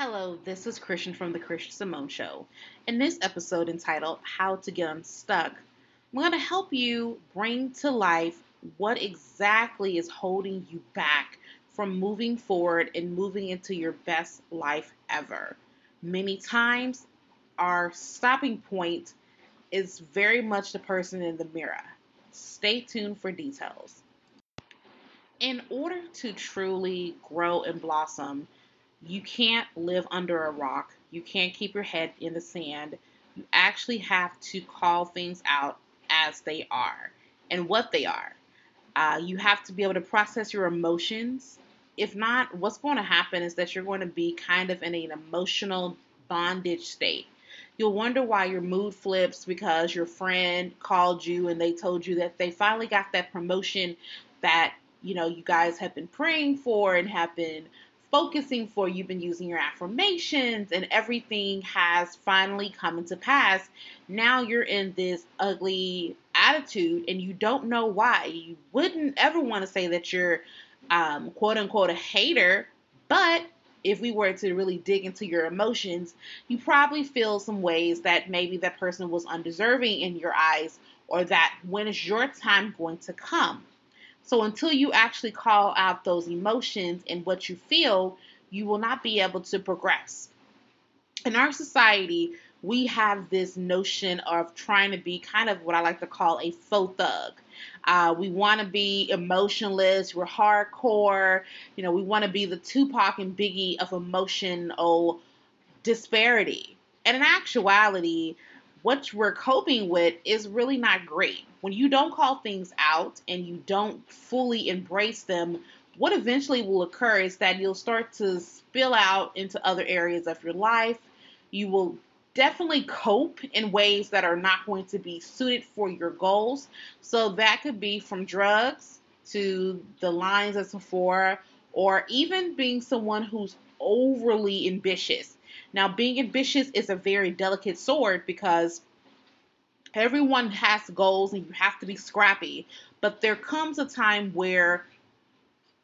Hello, this is Christian from The Christian Simone Show. In this episode entitled How to Get Unstuck, I'm going to help you bring to life what exactly is holding you back from moving forward and moving into your best life ever. Many times, our stopping point is very much the person in the mirror. Stay tuned for details. In order to truly grow and blossom, you can't live under a rock. You can't keep your head in the sand. You actually have to call things out as they are and what they are. Uh, you have to be able to process your emotions. If not, what's going to happen is that you're going to be kind of in an emotional bondage state. You'll wonder why your mood flips because your friend called you and they told you that they finally got that promotion that you know you guys have been praying for and have been focusing for, you've been using your affirmations, and everything has finally come into pass. Now you're in this ugly attitude and you don't know why. You wouldn't ever want to say that you're um, quote unquote a hater, but if we were to really dig into your emotions, you probably feel some ways that maybe that person was undeserving in your eyes, or that when is your time going to come? So until you actually call out those emotions and what you feel, you will not be able to progress. In our society, we have this notion of trying to be kind of what I like to call a faux thug. Uh, we want to be emotionless, we're hardcore, you know, we want to be the Tupac and Biggie of emotional disparity. And in actuality, what we're coping with is really not great. When you don't call things out and you don't fully embrace them, what eventually will occur is that you'll start to spill out into other areas of your life. You will definitely cope in ways that are not going to be suited for your goals. So that could be from drugs to the lines at Sephora, or even being someone who's overly ambitious. Now, being ambitious is a very delicate sword because everyone has goals and you have to be scrappy. But there comes a time where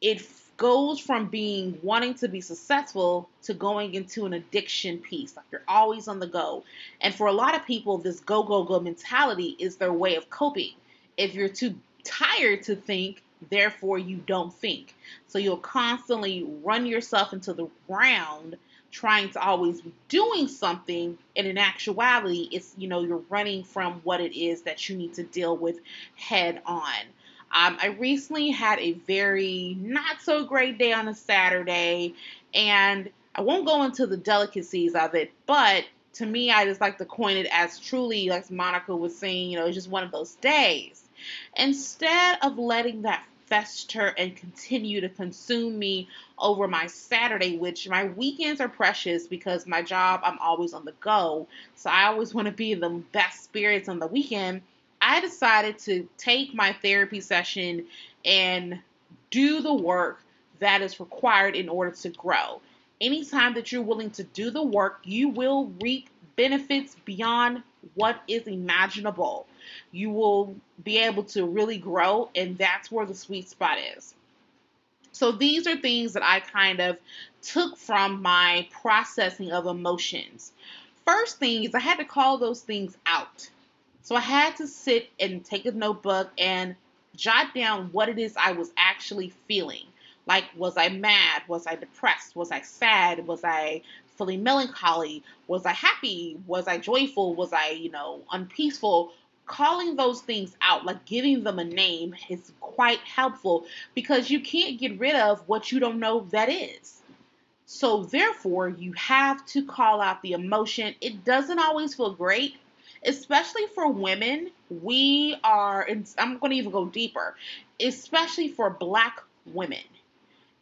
it goes from being wanting to be successful to going into an addiction piece. Like you're always on the go. And for a lot of people, this go, go, go mentality is their way of coping. If you're too tired to think, therefore you don't think. So you'll constantly run yourself into the ground trying to always be doing something and in actuality it's you know you're running from what it is that you need to deal with head on. Um, i recently had a very not so great day on a saturday and i won't go into the delicacies of it but to me i just like to coin it as truly like monica was saying you know it's just one of those days. Instead of letting that fester and continue to consume me over my Saturday, which my weekends are precious because my job, I'm always on the go. So I always want to be in the best spirits on the weekend. I decided to take my therapy session and do the work that is required in order to grow. Anytime that you're willing to do the work, you will reap benefits beyond what is imaginable you will be able to really grow, and that's where the sweet spot is. So, these are things that I kind of took from my processing of emotions. First thing is, I had to call those things out. So, I had to sit and take a notebook and jot down what it is I was actually feeling. Like, was I mad? Was I depressed? Was I sad? Was I feeling melancholy? Was I happy? Was I joyful? Was I, you know, unpeaceful? Calling those things out, like giving them a name, is quite helpful because you can't get rid of what you don't know that is. So, therefore, you have to call out the emotion. It doesn't always feel great, especially for women. We are, I'm going to even go deeper, especially for black women.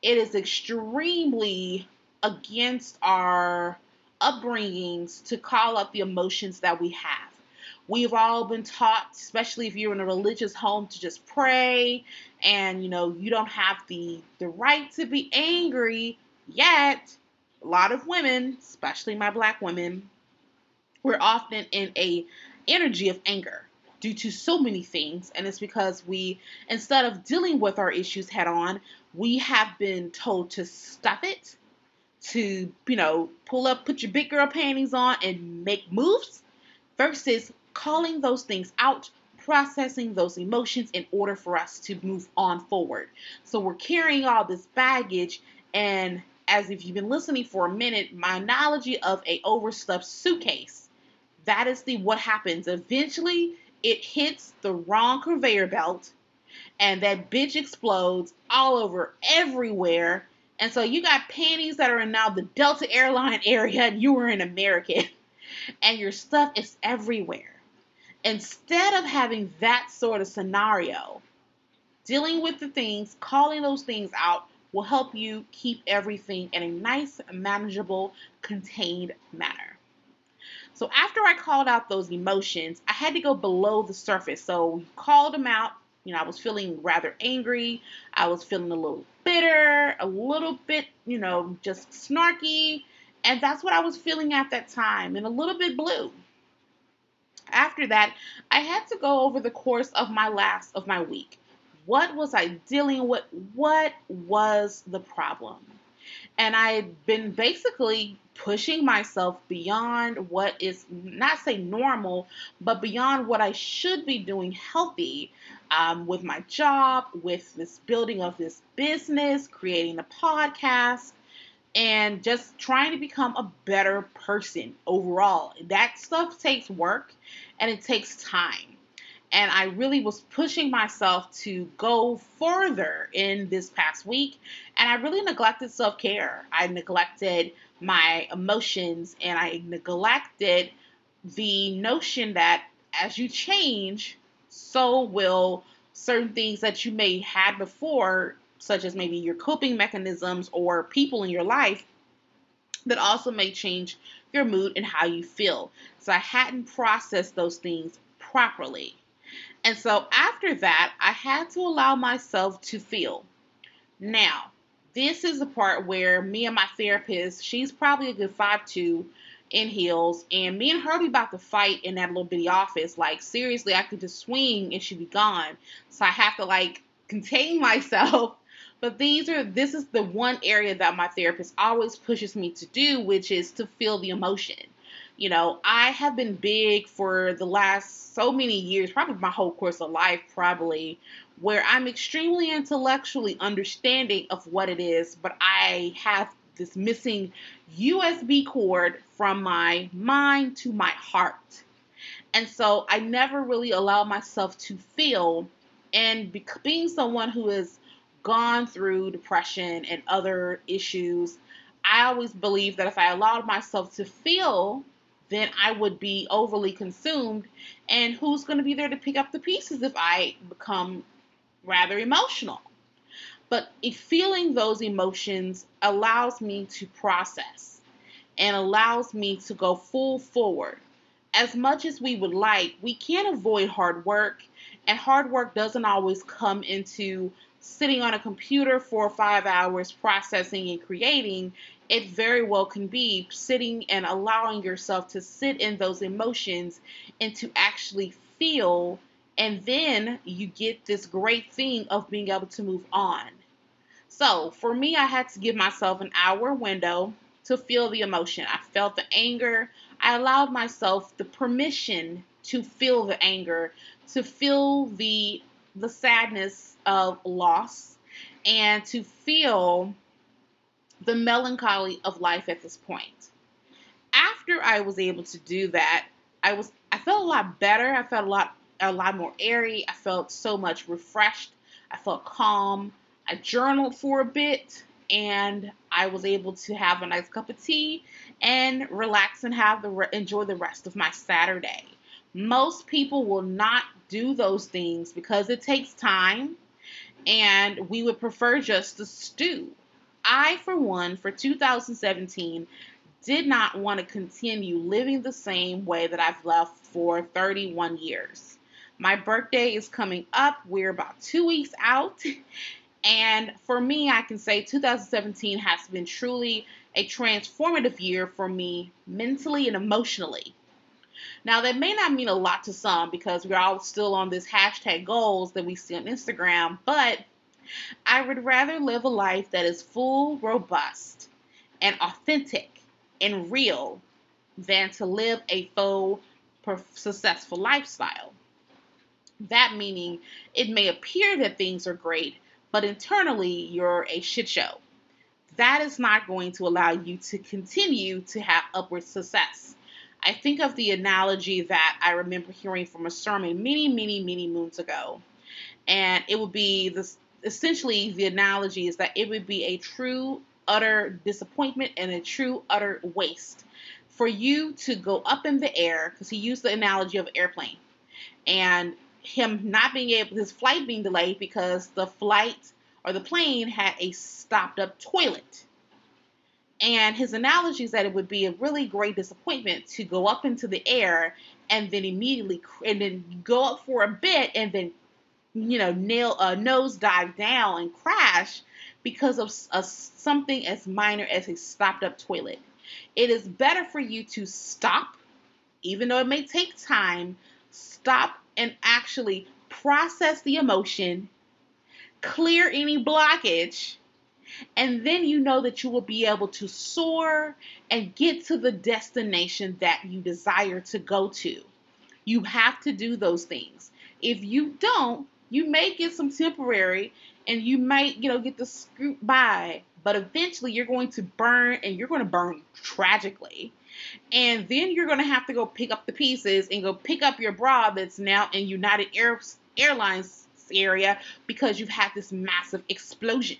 It is extremely against our upbringings to call out the emotions that we have we've all been taught, especially if you're in a religious home, to just pray and you know you don't have the the right to be angry yet. A lot of women especially my black women we're often in a energy of anger due to so many things. And it's because we instead of dealing with our issues head on we have been told to stuff it to, you know, pull up, put your big girl panties on and make moves versus calling those things out, processing those emotions in order for us to move on forward. So we're carrying all this baggage and as if you've been listening for a minute, my analogy of a overstuffed suitcase. That is the what happens. Eventually it hits the wrong conveyor belt and that bitch explodes all over everywhere. And so you got panties that are in now the Delta airline area and you were in American and your stuff is everywhere. Instead of having that sort of scenario, dealing with the things, calling those things out will help you keep everything in a nice, manageable, contained manner. So after I called out those emotions, I had to go below the surface. So called them out. You know, I was feeling rather angry. I was feeling a little bitter, a little bit, you know, just snarky. And that's what I was feeling at that time, and a little bit blue. After that, I had to go over the course of my last of my week. What was I dealing with? What was the problem? And I had been basically pushing myself beyond what is not say normal, but beyond what I should be doing healthy um, with my job, with this building of this business, creating a podcast, and just trying to become a better person overall. That stuff takes work and it takes time and I really was pushing myself to go further in this past week. And I really neglected self care. I neglected my emotions and I neglected the notion that as you change, so will certain things that you may had before, such as maybe your coping mechanisms or people in your life, that also may change your mood and how you feel. So I hadn't processed those things properly. And so after that, I had to allow myself to feel. Now, this is the part where me and my therapist, she's probably a good five two in heels, and me and her be about to fight in that little bitty office. Like seriously, I could just swing and she'd be gone. So I have to like contain myself. But these are this is the one area that my therapist always pushes me to do, which is to feel the emotion. You know, I have been big for the last so many years, probably my whole course of life, probably, where I'm extremely intellectually understanding of what it is, but I have this missing USB cord from my mind to my heart. And so I never really allow myself to feel. And being someone who has gone through depression and other issues, I always believed that if I allowed myself to feel, then I would be overly consumed. And who's going to be there to pick up the pieces if I become rather emotional? But feeling those emotions allows me to process and allows me to go full forward. As much as we would like, we can't avoid hard work, and hard work doesn't always come into sitting on a computer for five hours processing and creating it very well can be sitting and allowing yourself to sit in those emotions and to actually feel and then you get this great thing of being able to move on. So, for me, I had to give myself an hour window to feel the emotion. I felt the anger. I allowed myself the permission to feel the anger, to feel the the sadness of loss and to feel the melancholy of life at this point. After I was able to do that, I was I felt a lot better. I felt a lot a lot more airy. I felt so much refreshed. I felt calm. I journaled for a bit and I was able to have a nice cup of tea and relax and have the re- enjoy the rest of my Saturday. Most people will not do those things because it takes time and we would prefer just to stew. I, for one, for 2017, did not want to continue living the same way that I've left for 31 years. My birthday is coming up. We're about two weeks out. And for me, I can say 2017 has been truly a transformative year for me mentally and emotionally. Now, that may not mean a lot to some because we're all still on this hashtag goals that we see on Instagram, but I would rather live a life that is full, robust, and authentic and real than to live a full, successful lifestyle. That meaning it may appear that things are great, but internally you're a shit show. That is not going to allow you to continue to have upward success. I think of the analogy that I remember hearing from a sermon many, many, many moons ago. And it would be this essentially the analogy is that it would be a true, utter disappointment and a true, utter waste for you to go up in the air, because he used the analogy of airplane, and him not being able, his flight being delayed because the flight or the plane had a stopped up toilet. And his analogy is that it would be a really great disappointment to go up into the air and then immediately and then go up for a bit and then you know nail a uh, nose dive down and crash because of a, something as minor as a stopped up toilet. It is better for you to stop, even though it may take time, stop and actually process the emotion, clear any blockage, and then you know that you will be able to soar and get to the destination that you desire to go to. You have to do those things. If you don't, you may get some temporary and you might, you know, get the scoop by, but eventually you're going to burn and you're going to burn tragically. And then you're going to have to go pick up the pieces and go pick up your bra that's now in United Air- Airlines area because you've had this massive explosion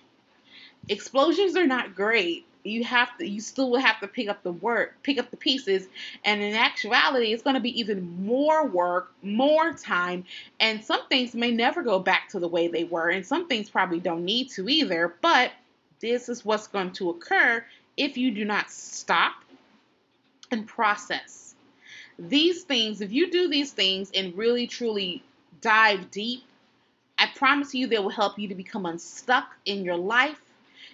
explosions are not great. You have to, you still will have to pick up the work, pick up the pieces, and in actuality, it's going to be even more work, more time, and some things may never go back to the way they were, and some things probably don't need to either. But this is what's going to occur if you do not stop and process these things. If you do these things and really truly dive deep, I promise you they will help you to become unstuck in your life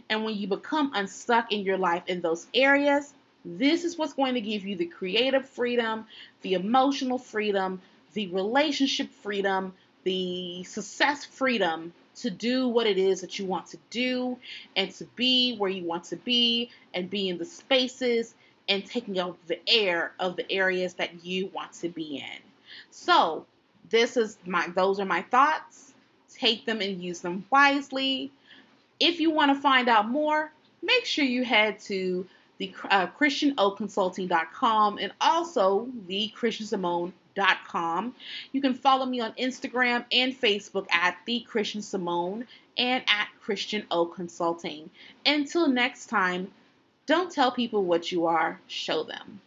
and when you become unstuck in your life in those areas, this is what's going to give you the creative freedom, the emotional freedom, the relationship freedom, the success freedom to do what it is that you want to do and to be where you want to be and be in the spaces and taking up the air of the areas that you want to be in. So, this is my those are my thoughts. Take them and use them wisely. If you want to find out more, make sure you head to the uh, ChristianOConsulting.com and also the ChristianSimone.com. You can follow me on Instagram and Facebook at the Christian Simone and at Christian O Consulting. Until next time, don't tell people what you are, show them.